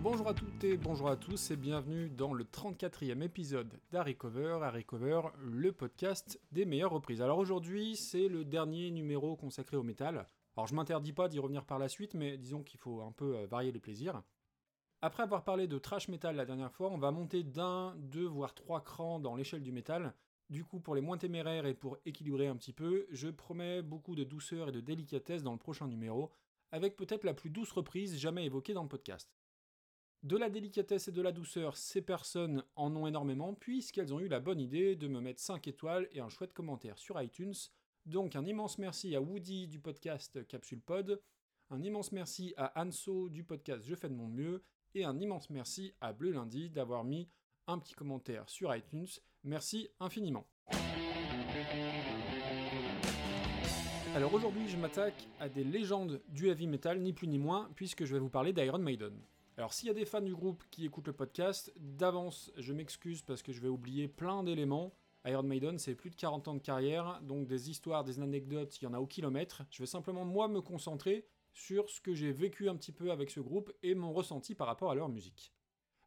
Bonjour à toutes et bonjour à tous et bienvenue dans le 34e épisode d'Harry Cover, Harry Cover, le podcast des meilleures reprises. Alors aujourd'hui c'est le dernier numéro consacré au métal. Alors je m'interdis pas d'y revenir par la suite mais disons qu'il faut un peu euh, varier les plaisirs. Après avoir parlé de trash metal la dernière fois, on va monter d'un, deux voire trois crans dans l'échelle du métal. Du coup, pour les moins téméraires et pour équilibrer un petit peu, je promets beaucoup de douceur et de délicatesse dans le prochain numéro, avec peut-être la plus douce reprise jamais évoquée dans le podcast. De la délicatesse et de la douceur, ces personnes en ont énormément puisqu'elles ont eu la bonne idée de me mettre 5 étoiles et un chouette commentaire sur iTunes. Donc un immense merci à Woody du podcast Capsule Pod, un immense merci à Anso du podcast Je fais de mon mieux et un immense merci à Bleu Lundi d'avoir mis un petit commentaire sur iTunes. Merci infiniment. Alors aujourd'hui, je m'attaque à des légendes du heavy metal, ni plus ni moins, puisque je vais vous parler d'Iron Maiden. Alors s'il y a des fans du groupe qui écoutent le podcast, d'avance, je m'excuse parce que je vais oublier plein d'éléments. Iron Maiden, c'est plus de 40 ans de carrière, donc des histoires, des anecdotes, il y en a au kilomètre. Je vais simplement moi me concentrer sur ce que j'ai vécu un petit peu avec ce groupe et mon ressenti par rapport à leur musique.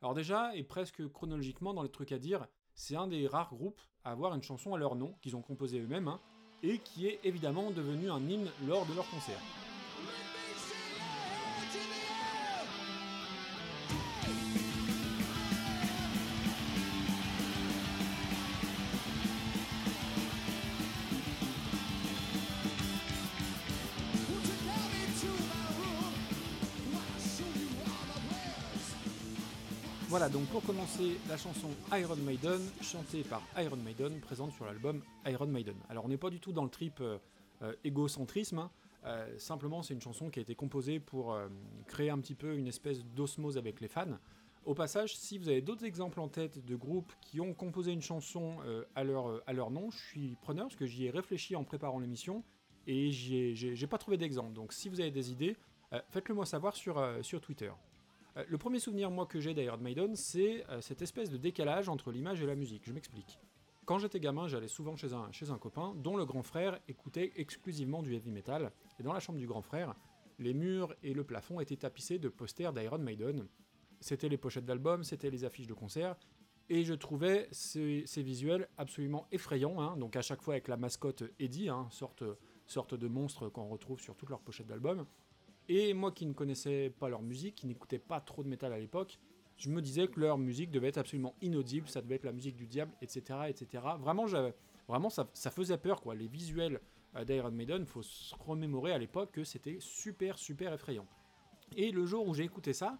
Alors déjà, et presque chronologiquement dans les trucs à dire, c'est un des rares groupes à avoir une chanson à leur nom, qu'ils ont composé eux-mêmes, hein, et qui est évidemment devenu un hymne lors de leur concert. Voilà, donc pour commencer, la chanson Iron Maiden, chantée par Iron Maiden, présente sur l'album Iron Maiden. Alors on n'est pas du tout dans le trip euh, euh, égocentrisme, hein. euh, simplement c'est une chanson qui a été composée pour créer un petit peu une espèce d'osmose avec les fans. Au passage, si vous avez d'autres exemples en tête de groupes qui ont composé une chanson à, leur, à leur nom, je suis preneur parce que j'y ai réfléchi en préparant l'émission et j'ai pas trouvé d'exemple. Donc si vous avez des idées, faites-le moi savoir sur, sur Twitter. Euh, le premier souvenir moi que j'ai d'Iron Maiden, c'est euh, cette espèce de décalage entre l'image et la musique. Je m'explique. Quand j'étais gamin, j'allais souvent chez un, chez un copain dont le grand frère écoutait exclusivement du heavy metal, et dans la chambre du grand frère, les murs et le plafond étaient tapissés de posters d'Iron Maiden. C'était les pochettes d'albums, c'était les affiches de concerts, et je trouvais ces, visuels absolument effrayants, hein. donc à chaque fois avec la mascotte Eddie, hein, sorte, sorte de monstre qu'on retrouve sur toutes leurs pochettes d'albums. Et moi qui ne connaissais pas leur musique, qui n'écoutais pas trop de métal à l'époque, je me disais que leur musique devait être absolument inaudible, ça devait être la musique du diable, etc. etc. Vraiment, vraiment ça, faisait peur, quoi. Les visuels euh, d'Iron Maiden, faut se remémorer à l'époque que c'était super, super effrayant. Et le jour où j'ai écouté ça,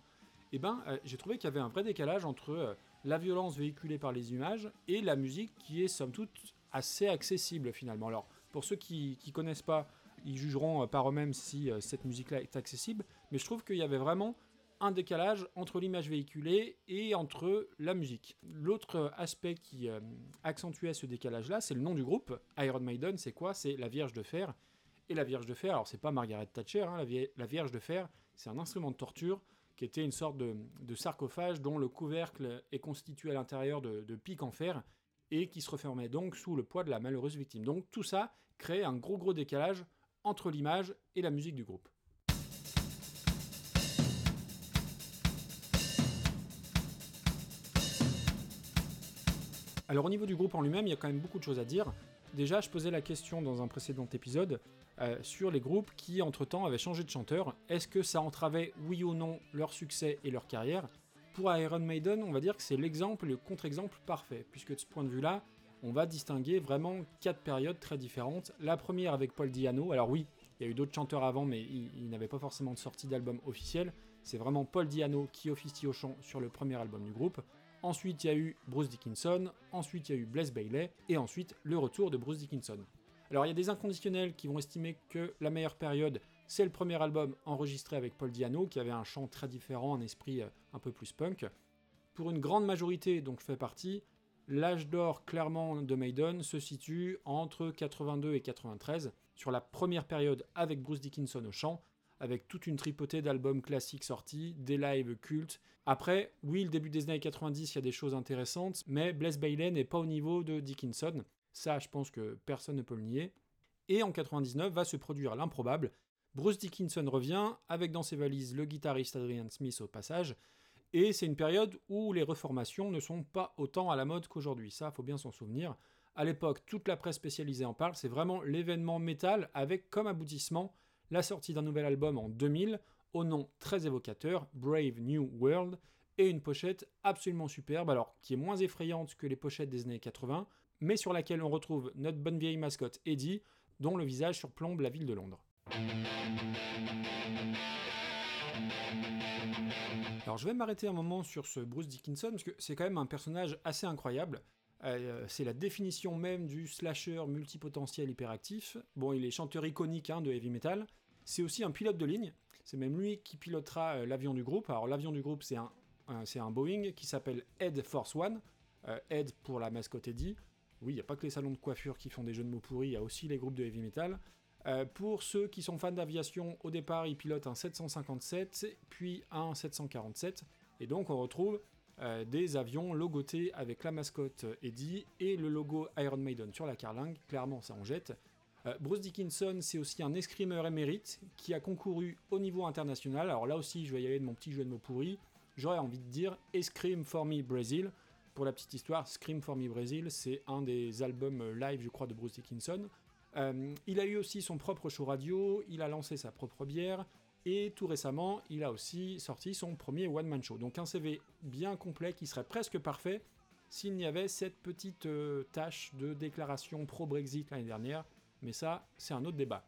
eh ben, euh, j'ai trouvé qu'il y avait un vrai décalage entre euh, la violence véhiculée par les images et la musique qui est somme toute assez accessible finalement. Alors, pour ceux qui ne connaissent pas ils jugeront euh, par eux-mêmes si euh, cette musique-là est accessible, mais je trouve qu'il y avait vraiment un décalage entre l'image véhiculée et entre la musique. L'autre aspect qui euh, accentuait ce décalage-là, c'est le nom du groupe. Iron Maiden, c'est quoi? C'est la Vierge de Fer. Et la Vierge de Fer, alors c'est pas Margaret Thatcher, hein, la, Vierge de Fer, c'est un instrument de torture qui était une sorte de, sarcophage dont le couvercle est constitué à l'intérieur de, de pics en fer et qui se refermait donc sous le poids de la malheureuse victime. Donc tout ça crée un gros gros décalage entre l'image et la musique du groupe. Alors au niveau du groupe en lui-même, il y a quand même beaucoup de choses à dire. Déjà, je posais la question dans un précédent épisode euh, sur les groupes qui, entre-temps, avaient changé de chanteur. Est-ce que ça entravait, oui ou non, leur succès et leur carrière? Pour Iron Maiden, on va dire que c'est l'exemple le contre-exemple parfait, puisque de ce point de vue-là, on va distinguer vraiment quatre périodes très différentes. La première avec Paul Diano, alors oui, il y a eu d'autres chanteurs avant, mais il, n'avait pas forcément de sortie d'album officiel. C'est vraiment Paul Diano qui officie au chant sur le premier album du groupe. Ensuite, il y a eu Bruce Dickinson, ensuite il y a eu Bless Bailey, et ensuite le retour de Bruce Dickinson. Alors il y a des inconditionnels qui vont estimer que la meilleure période, c'est le premier album enregistré avec Paul Diano, qui avait un chant très différent, un esprit euh, un peu plus punk. Pour une grande majorité, dont je fais partie, L'âge d'or clairement de Maiden se situe entre 82 et 93, sur la première période avec Bruce Dickinson au chant, avec toute une tripotée d'albums classiques sortis, des lives cultes. Après, oui, le début des années 90, il y a des choses intéressantes, mais Bless Bailey n'est pas au niveau de Dickinson. Ça, je pense que personne ne peut le nier. Et en 99 va se produire l'improbable. Bruce Dickinson revient, avec dans ses valises le guitariste Adrian Smith au passage, Et c'est une période où les reformations ne sont pas autant à la mode qu'aujourd'hui. Ça, faut bien s'en souvenir. À l'époque, toute la presse spécialisée en parle. C'est vraiment l'événement métal avec comme aboutissement la sortie d'un nouvel album en 2000 au nom très évocateur, Brave New World, et une pochette absolument superbe, alors qui est moins effrayante que les pochettes des années 80, mais sur laquelle on retrouve notre bonne vieille mascotte Eddie, dont le visage surplombe la ville de Londres. Alors je vais m'arrêter un moment sur ce Bruce Dickinson, parce que c'est quand même un personnage assez incroyable. Euh, c'est la définition même du slasher multipotentiel hyperactif. Bon, il est chanteur iconique hein, de heavy metal. C'est aussi un pilote de ligne. C'est même lui qui pilotera euh, l'avion du groupe. Alors l'avion du groupe, c'est un, c'est un Boeing qui s'appelle Ed Force One. Euh, Ed pour la mascotte Eddie. Oui, il n'y a pas que les salons de coiffure qui font des jeux de mots pourris, il y a aussi les groupes de heavy metal. Euh, pour ceux qui sont fans d'aviation, au départ, ils pilotent un 757, puis un 747. Et donc on retrouve euh, des avions logotés avec la mascotte Eddie et le logo Iron Maiden sur la carlingue. Clairement, ça en jette. Bruce Dickinson, c'est aussi un escrimeur émérite qui a concouru au niveau international. Alors là aussi, je vais y aller de mon petit jeu de mots pourris j'aurais envie de dire Scream for Me Brazil. Pour la petite histoire, Scream for Me Brazil, c'est un des albums live, je crois, de Bruce Dickinson. Euh, il a eu aussi son propre show radio, il a lancé sa propre bière, et tout récemment, il a aussi sorti son premier one-man show. Donc un CV bien complet qui serait presque parfait s'il n'y avait cette petite euh, tâche de déclaration pro-Brexit l'année dernière, mais ça, c'est un autre débat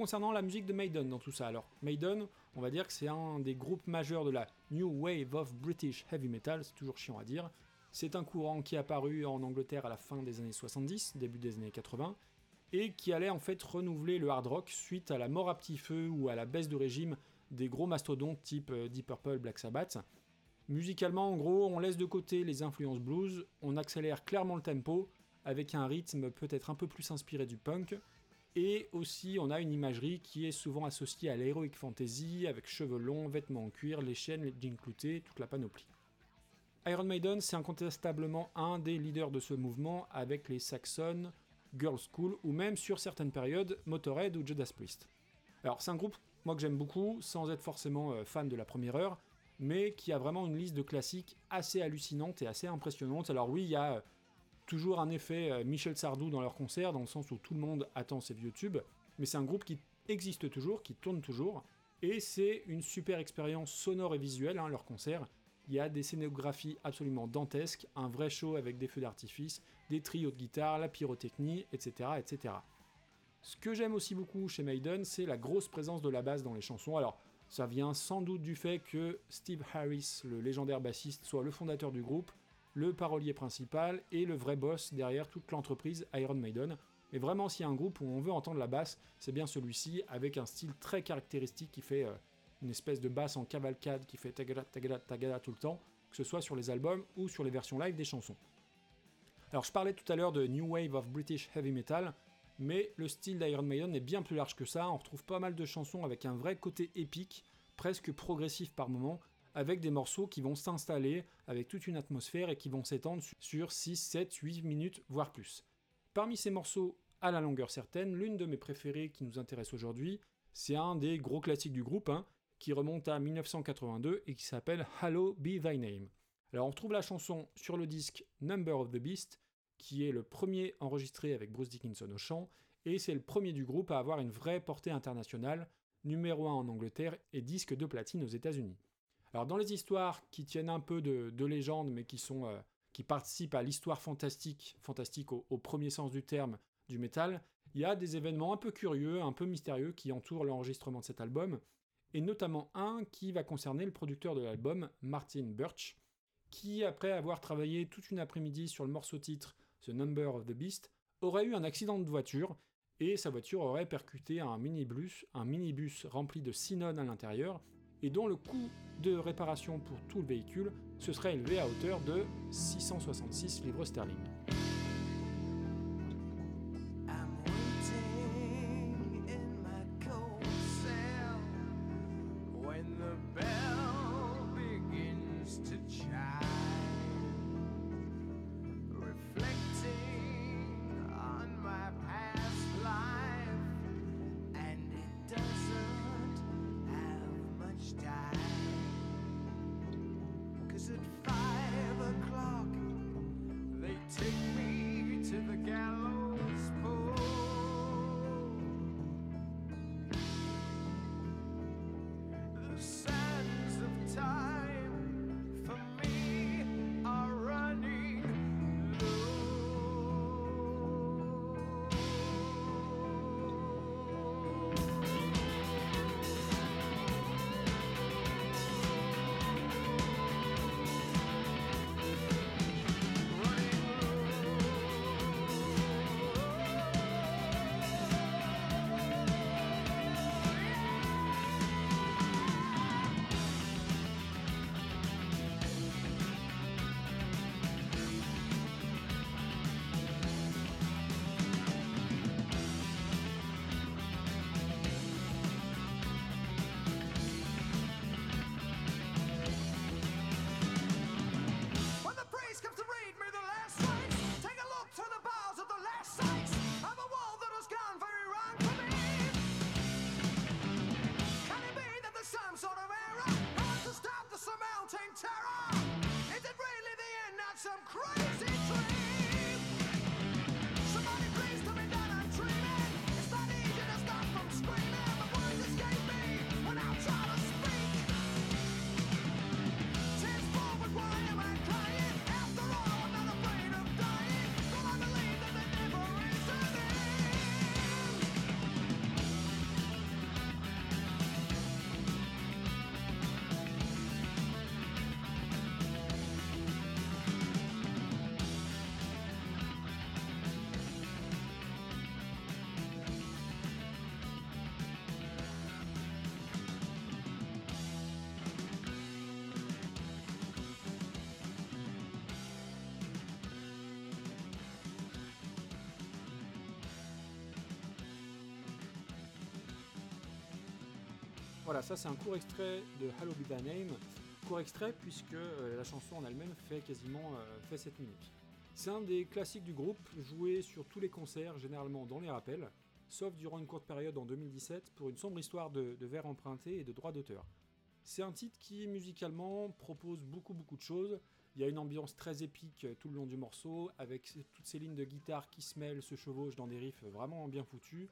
concernant la musique de Maiden dans tout ça. Alors, Maiden, on va dire que c'est un des groupes majeurs de la New Wave of British Heavy Metal, c'est toujours chiant à dire. C'est un courant qui est apparu en Angleterre à la fin des années 70, début des années 80, et qui allait en fait renouveler le hard rock suite à la mort à petit feu ou à la baisse de régime des gros mastodontes type euh, Deep Purple, Black Sabbath. Musicalement, en gros, on laisse de côté les influences blues, on accélère clairement le tempo, avec un rythme peut-être un peu plus inspiré du punk, et aussi, on a une imagerie qui est souvent associée à l'heroic fantasy, avec cheveux longs, vêtements en cuir, les chaînes, les jeans cloutés, toute la panoplie. Iron Maiden, c'est incontestablement un des leaders de ce mouvement, avec les Saxon, Girls School, ou même sur certaines périodes, Motorhead ou Judas Priest. Alors, c'est un groupe, moi, que j'aime beaucoup, sans être forcément euh, fan de la première heure, mais qui a vraiment une liste de classiques assez hallucinante et assez impressionnante. Alors oui, il y a euh, toujours un effet euh, Michel Sardou dans leurs concerts, dans le sens où tout le monde attend ces vieux tubes, mais c'est un groupe qui existe toujours, qui tourne toujours, et c'est une super expérience sonore et visuelle, hein, leur concert. Il y a des scénographies absolument dantesques, un vrai show avec des feux d'artifice, des trios de guitare, la pyrotechnie, etc. etc. Ce que j'aime aussi beaucoup chez Maiden, c'est la grosse présence de la basse dans les chansons. Alors, ça vient sans doute du fait que Steve Harris, le légendaire bassiste, soit le fondateur du groupe, le parolier principal et le vrai boss derrière toute l'entreprise Iron Maiden. Mais vraiment, s'il y a un groupe où on veut entendre la basse, c'est bien celui-ci, avec un style très caractéristique qui fait euh, une espèce de basse en cavalcade qui fait tagada tagada tagada tout le temps, que ce soit sur les albums ou sur les versions live des chansons. Alors je parlais tout à l'heure de New Wave of British Heavy Metal, mais le style d'Iron Maiden est bien plus large que ça, on retrouve pas mal de chansons avec un vrai côté épique, presque progressif par moments, avec des morceaux qui vont s'installer avec toute une atmosphère et qui vont s'étendre sur 6, 7, 8 minutes, voire plus. Parmi ces morceaux à la longueur certaine, l'une de mes préférées qui nous intéresse aujourd'hui, c'est un des gros classiques du groupe, hein, qui remonte à 1982 et qui s'appelle Hello Be Thy Name. Alors on retrouve la chanson sur le disque Number of the Beast, qui est le premier enregistré avec Bruce Dickinson au chant, et c'est le premier du groupe à avoir une vraie portée internationale, numéro 1 en Angleterre et disque de platine aux États-Unis. Alors dans les histoires qui tiennent un peu de, légende, mais euh, qui participent à l'histoire fantastique, fantastique au, premier sens du terme du métal, il y a des événements un peu curieux, un peu mystérieux qui entourent l'enregistrement de cet album, et notamment un qui va concerner le producteur de l'album, Martin Birch, qui, après avoir travaillé toute une après-midi sur le morceau titre The Number of the Beast, aurait eu un accident de voiture, et sa voiture aurait percuté un minibus, un minibus rempli de synone à l'intérieur, et dont le coût de réparation pour tout le véhicule se serait élevé à hauteur de 666 livres sterling. some crazy. Voilà, ça c'est un court extrait de Hello Be Thy Name. Court extrait puisque euh, la chanson en elle-même fait quasiment euh, fait 7 minutes. C'est un des classiques du groupe, joué sur tous les concerts, généralement dans les rappels, sauf durant une courte période en 2017 pour une sombre histoire de, de verre emprunté et de droits d'auteur. C'est un titre qui, musicalement, propose beaucoup beaucoup de choses. Il y a une ambiance très épique tout le long du morceau, avec toutes ces lignes de guitare qui se mêlent, se chevauchent dans des riffs vraiment bien foutus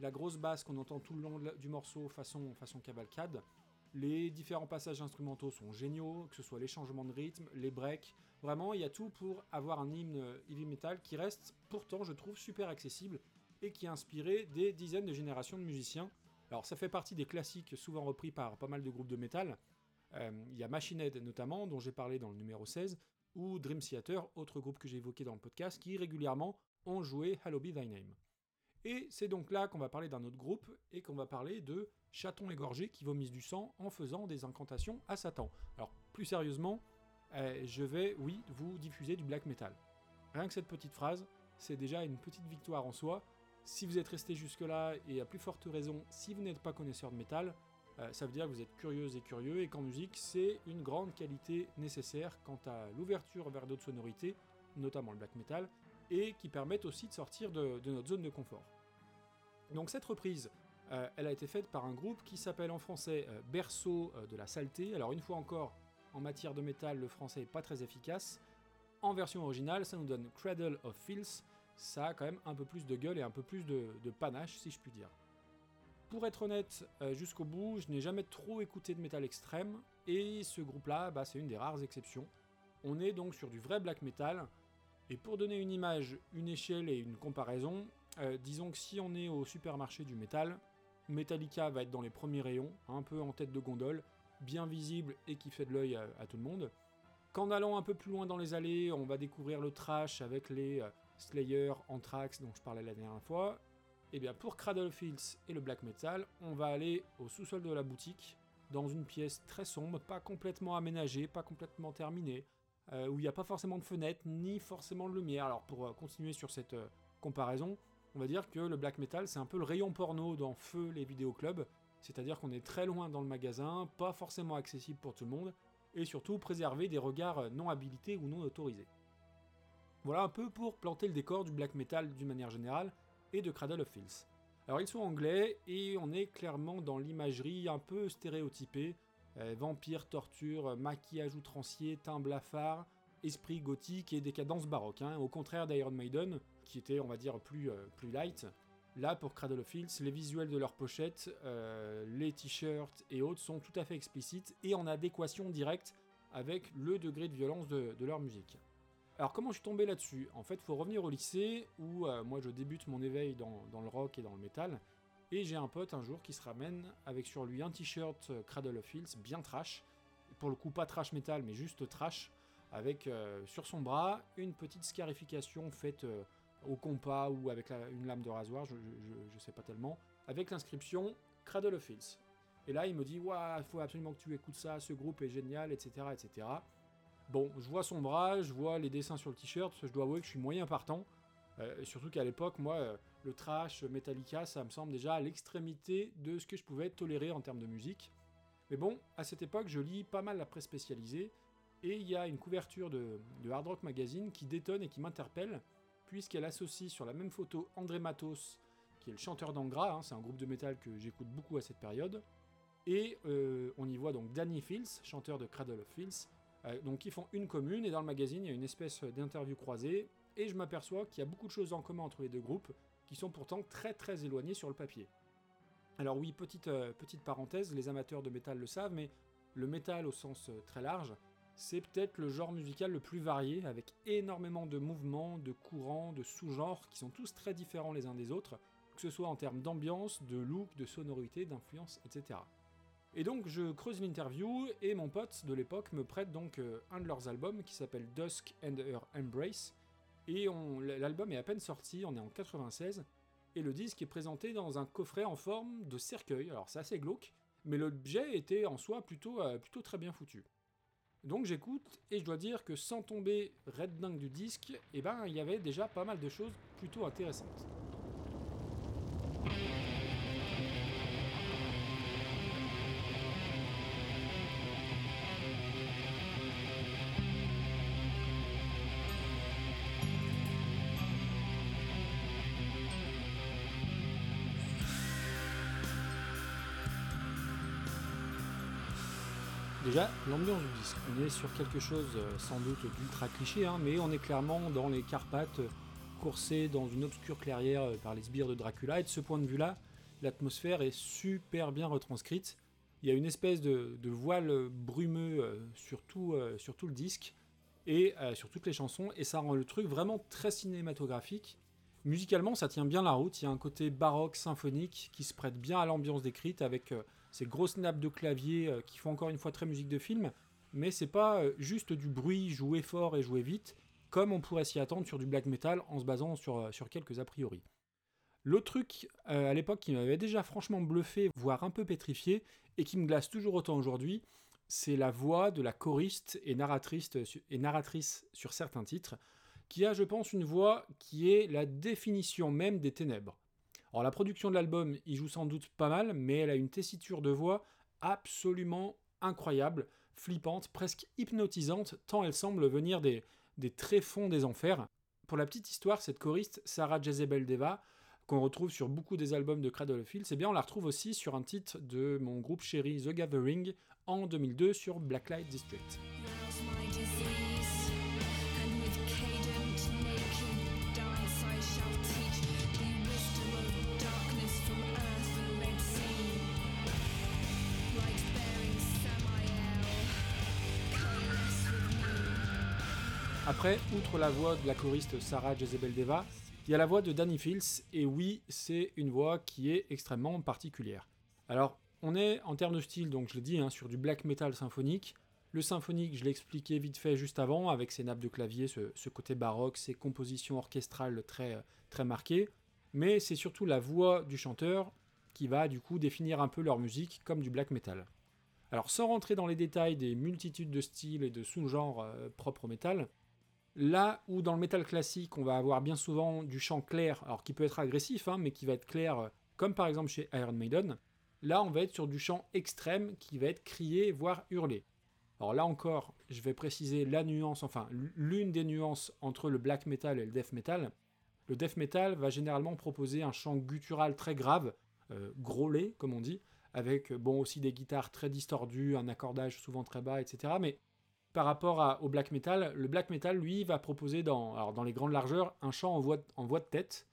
la grosse basse qu'on entend tout le long du morceau façon, façon cavalcade. Les différents passages instrumentaux sont géniaux, que ce soit les changements de rythme, les breaks. Vraiment, il y a tout pour avoir un hymne heavy metal qui reste pourtant, je trouve, super accessible et qui a inspiré des dizaines de générations de musiciens. Alors, ça fait partie des classiques souvent repris par pas mal de groupes de métal. Euh, il y a Machine Head notamment, dont j'ai parlé dans le numéro 16, ou Dream Theater, autre groupe que j'ai évoqué dans le podcast, qui régulièrement ont joué Hello Be Thy Name. Et c'est donc là qu'on va parler d'un autre groupe et qu'on va parler de chatons égorgés qui vomissent du sang en faisant des incantations à Satan. Alors plus sérieusement, euh, je vais, oui, vous diffuser du black metal. Rien que cette petite phrase, c'est déjà une petite victoire en soi. Si vous êtes resté jusque-là, et à plus forte raison, si vous n'êtes pas connaisseur de métal, euh, ça veut dire que vous êtes curieuse et curieux, et qu'en musique, c'est une grande qualité nécessaire quant à l'ouverture vers d'autres sonorités, notamment le black metal, et qui permettent aussi de sortir de, notre zone de confort. Donc cette reprise, euh, elle a été faite par un groupe qui s'appelle en français euh, Berceau euh, de la saleté. Alors une fois encore, en matière de métal, le français n'est pas très efficace. En version originale, ça nous donne Cradle of Filth. Ça a quand même un peu plus de gueule et un peu plus de, panache, si je puis dire. Pour être honnête, jusqu'au bout, je n'ai jamais trop écouté de métal extrême, et ce groupe-là, bah, c'est une des rares exceptions. On est donc sur du vrai black metal, et pour donner une image, une échelle et une comparaison, euh, disons que si on est au supermarché du métal, Metallica va être dans les premiers rayons, un peu en tête de gondole, bien visible et qui fait de l'œil à, tout le monde. Qu'en allant un peu plus loin dans les allées, on va découvrir le trash avec les euh, Slayer, Anthrax dont je parlais la dernière fois. Et eh bien pour Cradlefields et le black metal, on va aller au sous-sol de la boutique, dans une pièce très sombre, pas complètement aménagée, pas complètement terminée, euh, où il n'y a pas forcément de fenêtre, ni forcément de lumière. Alors pour euh, continuer sur cette euh, comparaison, on va dire que le black metal, c'est un peu le rayon porno dans Feu les vidéoclubs, c'est-à-dire qu'on est très loin dans le magasin, pas forcément accessible pour tout le monde, et surtout préserver des regards non habilités ou non autorisés. Voilà un peu pour planter le décor du black metal d'une manière générale, et de Cradle of Filth. Alors ils sont anglais, et on est clairement dans l'imagerie un peu stéréotypée, euh, vampire, torture, maquillage outrancier, teint blafard, esprit gothique et décadence baroque, hein, au contraire d'Iron Maiden, qui étaient, on va dire, plus, plus light. Là, pour Cradle of Filth, les visuels de leurs pochettes, les t-shirts et autres sont tout à fait explicites et en adéquation directe avec le degré de violence de, leur musique. Alors comment je suis tombé là-dessus? En fait, il faut revenir au lycée où moi je débute mon éveil dans, dans, le rock et dans le métal. Et j'ai un pote un jour qui se ramène avec sur lui un t-shirt euh, Cradle of Filth bien trash. Pour le coup, pas trash metal, mais juste trash. Avec euh, sur son bras une petite scarification faite euh, au compas ou avec une lame de rasoir, je, je, sais pas tellement. Avec l'inscription Cradle of Filth. Et là, il me dit Waouh, il faut absolument que tu écoutes ça, ce groupe est génial, etc. etc. Bon, je vois son bras, je vois les dessins sur le t-shirt, je dois avouer que je suis moyen partant. Euh, surtout qu'à l'époque, moi, euh, le trash, Metallica, ça me semble déjà à l'extrémité de ce que je pouvais tolérer en termes de musique. Mais bon, à cette époque, je lis pas mal la presse spécialisée, et il y a une couverture de, Hard Rock Magazine qui détonne et qui m'interpelle, puisqu'elle associe sur la même photo André Matos, qui est le chanteur d'Angra, hein, c'est un groupe de métal que j'écoute beaucoup à cette période, et euh, on y voit donc Danny Fields, chanteur de Cradle of Fields, donc ils font une commune, et dans le magazine, il y a une espèce d'interview croisée, et je m'aperçois qu'il y a beaucoup de choses en commun entre les deux groupes, qui sont pourtant très très éloignés sur le papier. Alors oui, petite, euh, petite parenthèse, les amateurs de métal le savent, mais le métal au sens euh, très large, c'est peut-être le genre musical le plus varié, avec énormément de mouvements, de courants, de sous-genres, qui sont tous très différents les uns des autres, que ce soit en termes d'ambiance, de look, de sonorité, d'influence, etc. Et donc je creuse l'interview, et mon pote de l'époque me prête donc euh, un de leurs albums qui s'appelle Dusk and Her Embrace, et l'album est à peine sorti, on est en 96, et le disque est présenté dans un coffret en forme de cercueil. Alors c'est assez glauque, mais l'objet était en soi plutôt, euh, plutôt très bien foutu. Donc j'écoute, et je dois dire que sans tomber red dingue du disque, eh ben il y avait déjà pas mal de choses plutôt intéressantes. Déjà, l'ambiance du disque. On est sur quelque chose euh, sans doute d'ultra cliché, hein, mais on est clairement dans les Carpates, euh, coursés dans une obscure clairière euh, par les sbires de Dracula, et de ce point de vue-là, l'atmosphère est super bien retranscrite. Il y a une espèce de, voile brumeux sur tout, sur, tout, le disque, et sur toutes les chansons, et ça rend le truc vraiment très cinématographique. Musicalement, ça tient bien la route, il y a un côté baroque, symphonique, qui se prête bien à l'ambiance décrite, avec ces grosses nappes de clavier euh, qui font encore une fois très musique de film, mais c'est pas euh, juste du bruit joué fort et joué vite, comme on pourrait s'y attendre sur du black metal en se basant sur, euh, quelques a priori. L'autre truc à l'époque qui m'avait déjà franchement bluffé, voire un peu pétrifié, et qui me glace toujours autant aujourd'hui, c'est la voix de la choriste et narratrice sur certains titres, qui a, je pense, une voix qui est la définition même des ténèbres. Alors la production de l'album, il joue sans doute pas mal, mais elle a une tessiture de voix absolument incroyable, flippante, presque hypnotisante, tant elle semble venir des, des tréfonds des enfers. Pour la petite histoire, cette choriste, Sarah Jezebel Deva, qu'on retrouve sur beaucoup des albums de Cradle of Filth, eh bien on la retrouve aussi sur un titre de mon groupe chéri The Gathering en 2002 sur Blacklight District. Après, outre la voix de la choriste Sarah Jezebel Deva, il y a la voix de Danny Fields, et oui, c'est une voix qui est extrêmement particulière. Alors, on est en termes de style, donc je le dis, hein, sur du black metal symphonique. Le symphonique, je l'ai expliqué vite fait juste avant, avec ses nappes de clavier, ce, côté baroque, ses compositions orchestrales très, très marquées. Mais c'est surtout la voix du chanteur qui va du coup définir un peu leur musique comme du black metal. Alors sans rentrer dans les détails des multitudes de styles et de sous-genres euh, propres au metal, Là où dans le métal classique, on va avoir bien souvent du chant clair, alors qui peut être agressif, hein, mais qui va être clair, euh, comme par exemple chez Iron Maiden, là on va être sur du chant extrême qui va être crié, voire hurlé. Alors là encore, je vais préciser la nuance, enfin l'une des nuances entre le black metal et le death metal. Le death metal va généralement proposer un chant guttural très grave, euh, comme on dit, avec bon aussi des guitares très distordues, un accordage souvent très bas, etc. Mais par rapport au black metal. Le black metal, lui, va proposer dans, les grandes largeurs un chant en voix, de tête,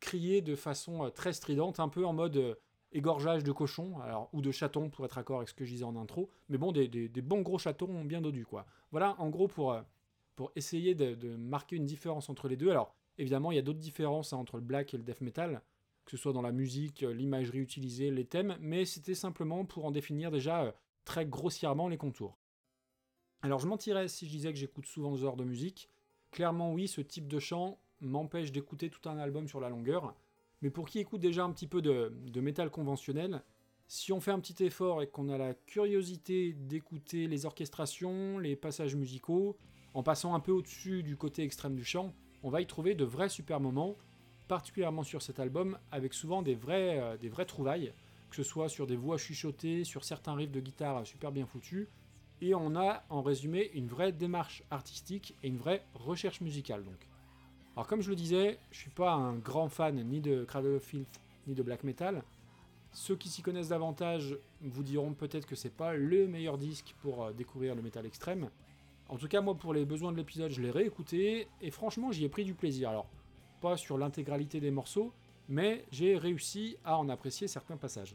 crié de façon très stridente, un peu en mode égorgeage de cochon, alors, ou de chaton, pour être d'accord avec ce que je disais en intro, mais bon, des, bons gros chatons bien dodus, quoi. Voilà, en gros, pour, pour essayer de, marquer une différence entre les deux. Alors, évidemment, il y a d'autres différences hein, entre le black et le death metal, que ce soit dans la musique, l'imagerie utilisée, les thèmes, mais c'était simplement pour en définir déjà très grossièrement les contours. Alors je mentirais si je disais que j'écoute souvent ce genre de musique. Clairement oui, ce type de chant m'empêche d'écouter tout un album sur la longueur. Mais pour qui écoute déjà un petit peu de, métal conventionnel, si on fait un petit effort et qu'on a la curiosité d'écouter les orchestrations, les passages musicaux, en passant un peu au-dessus du côté extrême du chant, on va y trouver de vrais super moments, particulièrement sur cet album, avec souvent des vrais, euh, trouvailles, que ce soit sur des voix chuchotées, sur certains riffs de guitare super bien foutus, et on a en résumé une vraie démarche artistique et une vraie recherche musicale donc. Alors comme je le disais, je suis pas un grand fan ni de Cradle of Filth ni de black metal. Ceux qui s'y connaissent davantage vous diront peut-être que c'est pas le meilleur disque pour euh, découvrir le métal extrême. En tout cas, moi pour les besoins de l'épisode, je l'ai réécouté et franchement, j'y ai pris du plaisir. Alors, pas sur l'intégralité des morceaux, mais j'ai réussi à en apprécier certains passages.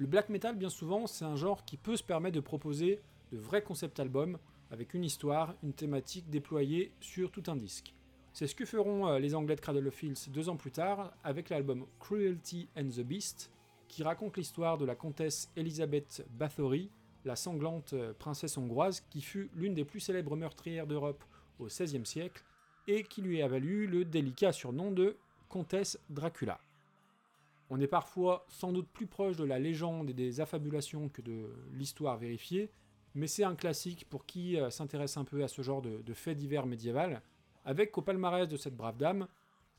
Le black metal, bien souvent, c'est un genre qui peut se permettre de proposer de vrais concept albums avec une histoire, une thématique déployée sur tout un disque. C'est ce que feront euh, les Anglais de Cradle of Filth deux ans plus tard avec l'album Cruelty and the Beast, qui raconte l'histoire de la comtesse Elizabeth Bathory, la sanglante euh, princesse hongroise qui fut l'une des plus célèbres meurtrières d'Europe au XVIe siècle et qui lui a valu le délicat surnom de comtesse Dracula. On est parfois sans doute plus proche de la légende et des affabulations que de l'histoire vérifiée, mais c'est un classique pour qui euh, s'intéresse un peu à ce genre de, faits divers médiéval, avec au palmarès de cette brave dame,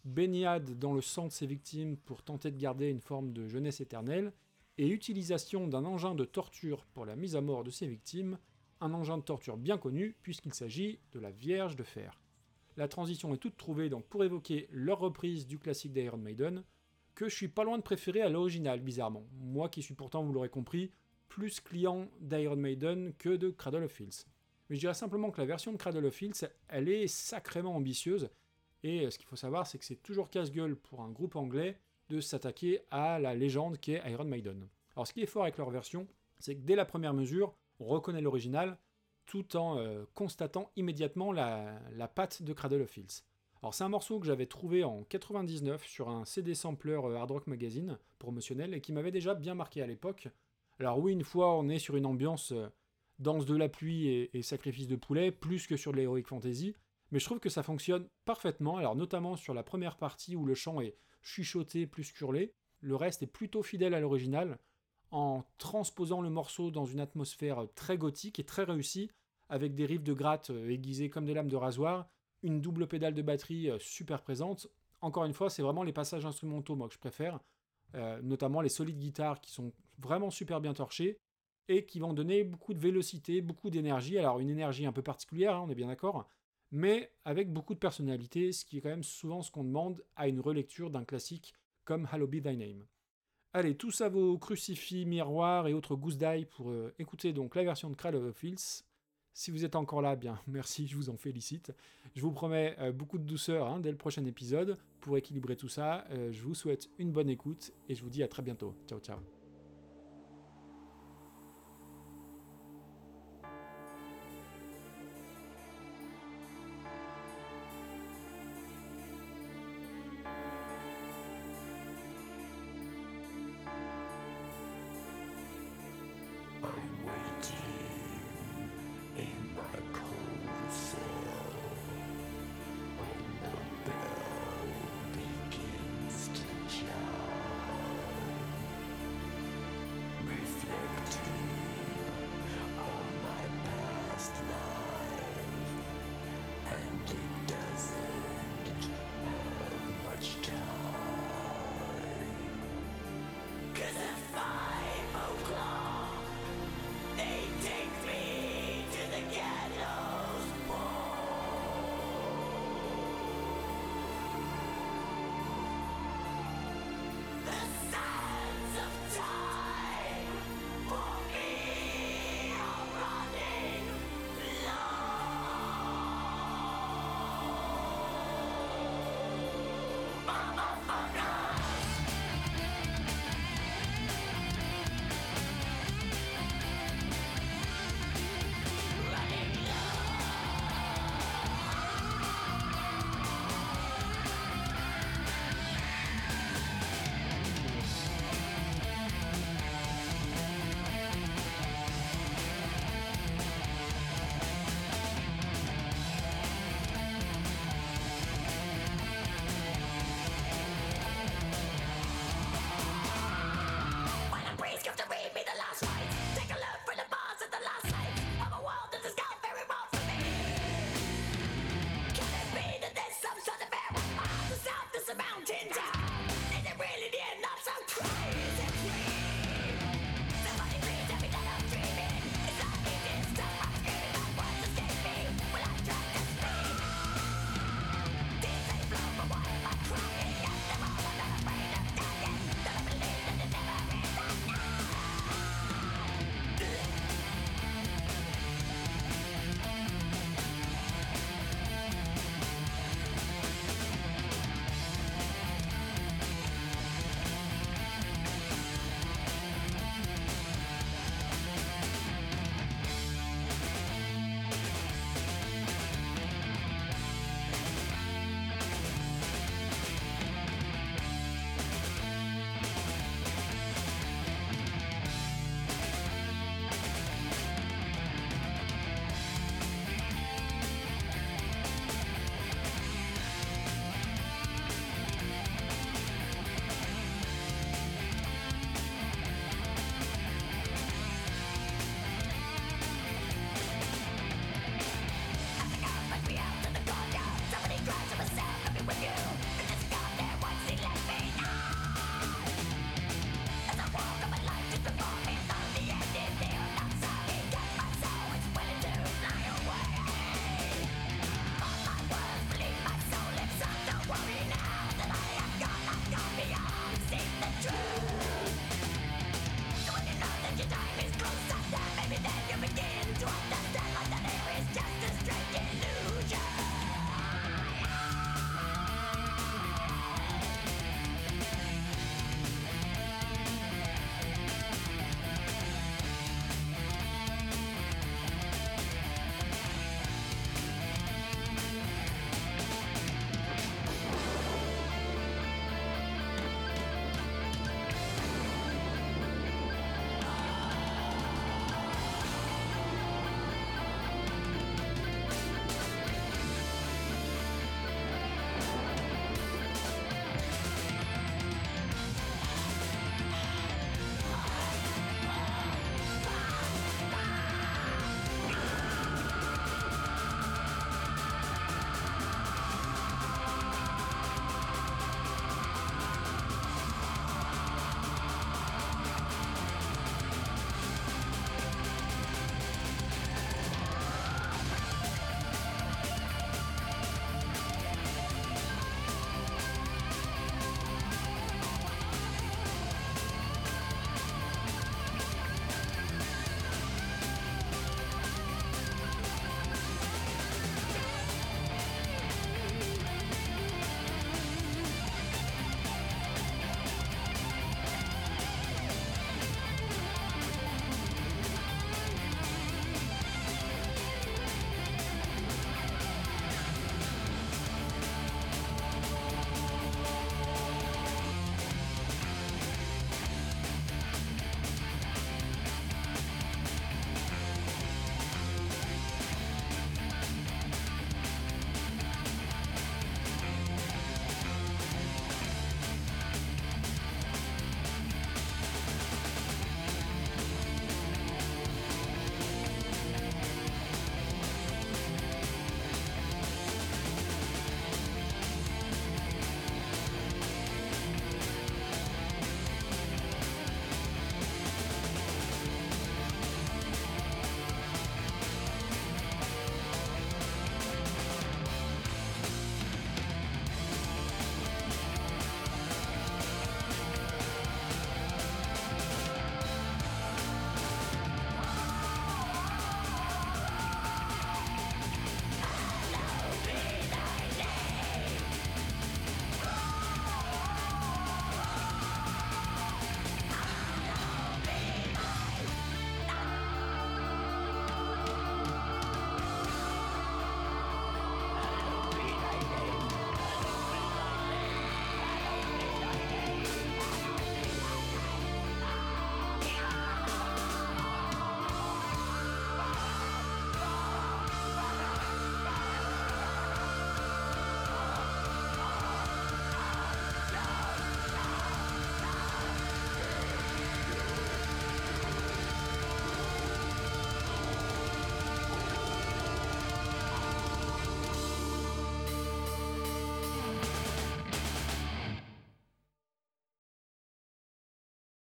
baignade dans le sang de ses victimes pour tenter de garder une forme de jeunesse éternelle, et utilisation d'un engin de torture pour la mise à mort de ses victimes, un engin de torture bien connu puisqu'il s'agit de la Vierge de Fer. La transition est toute trouvée donc pour évoquer leur reprise du classique d'Iron Maiden, que je suis pas loin de préférer à l'original, bizarrement. Moi qui suis pourtant, vous l'aurez compris, plus client d'Iron Maiden que de Cradle of Filth. Mais je dirais simplement que la version de Cradle of Filth, elle est sacrément ambitieuse, et euh, ce qu'il faut savoir, c'est que c'est toujours casse-gueule pour un groupe anglais de s'attaquer à la légende qui est Iron Maiden. Alors ce qui est fort avec leur version, c'est que dès la première mesure, on reconnaît l'original, tout en euh, constatant immédiatement la, la patte de Cradle of Filth. Alors c'est un morceau que j'avais trouvé en 99 sur un CD sampler euh, Hard Rock Magazine promotionnel et qui m'avait déjà bien marqué à l'époque. Alors oui, une fois on est sur une ambiance euh, danse de la pluie et, sacrifice de poulet, plus que sur de l'heroic fantasy, mais je trouve que ça fonctionne parfaitement, alors notamment sur la première partie où le chant est chuchoté plus curlé, le reste est plutôt fidèle à l'original, en transposant le morceau dans une atmosphère très gothique et très réussie, avec des riffs de gratte euh, aiguisés comme des lames de rasoir, une double pédale de batterie euh, super présente. Encore une fois, c'est vraiment les passages instrumentaux moi que je préfère, euh, notamment les solides guitares qui sont vraiment super bien torchées et qui vont donner beaucoup de vélocité, beaucoup d'énergie. Alors une énergie un peu particulière, hein, on est bien d'accord, mais avec beaucoup de personnalité, ce qui est quand même souvent ce qu'on demande à une relecture d'un classique comme Hallow Be Thy Name. Allez, tout ça vos crucifix, miroirs et autres gousses d'ail pour euh, écouter donc la version de Cradle of Filth. Si vous êtes encore là, bien merci, je vous en félicite. Je vous promets euh, beaucoup de douceur hein, dès le prochain épisode pour équilibrer tout ça. Euh, je vous souhaite une bonne écoute et je vous dis à très bientôt. Ciao ciao.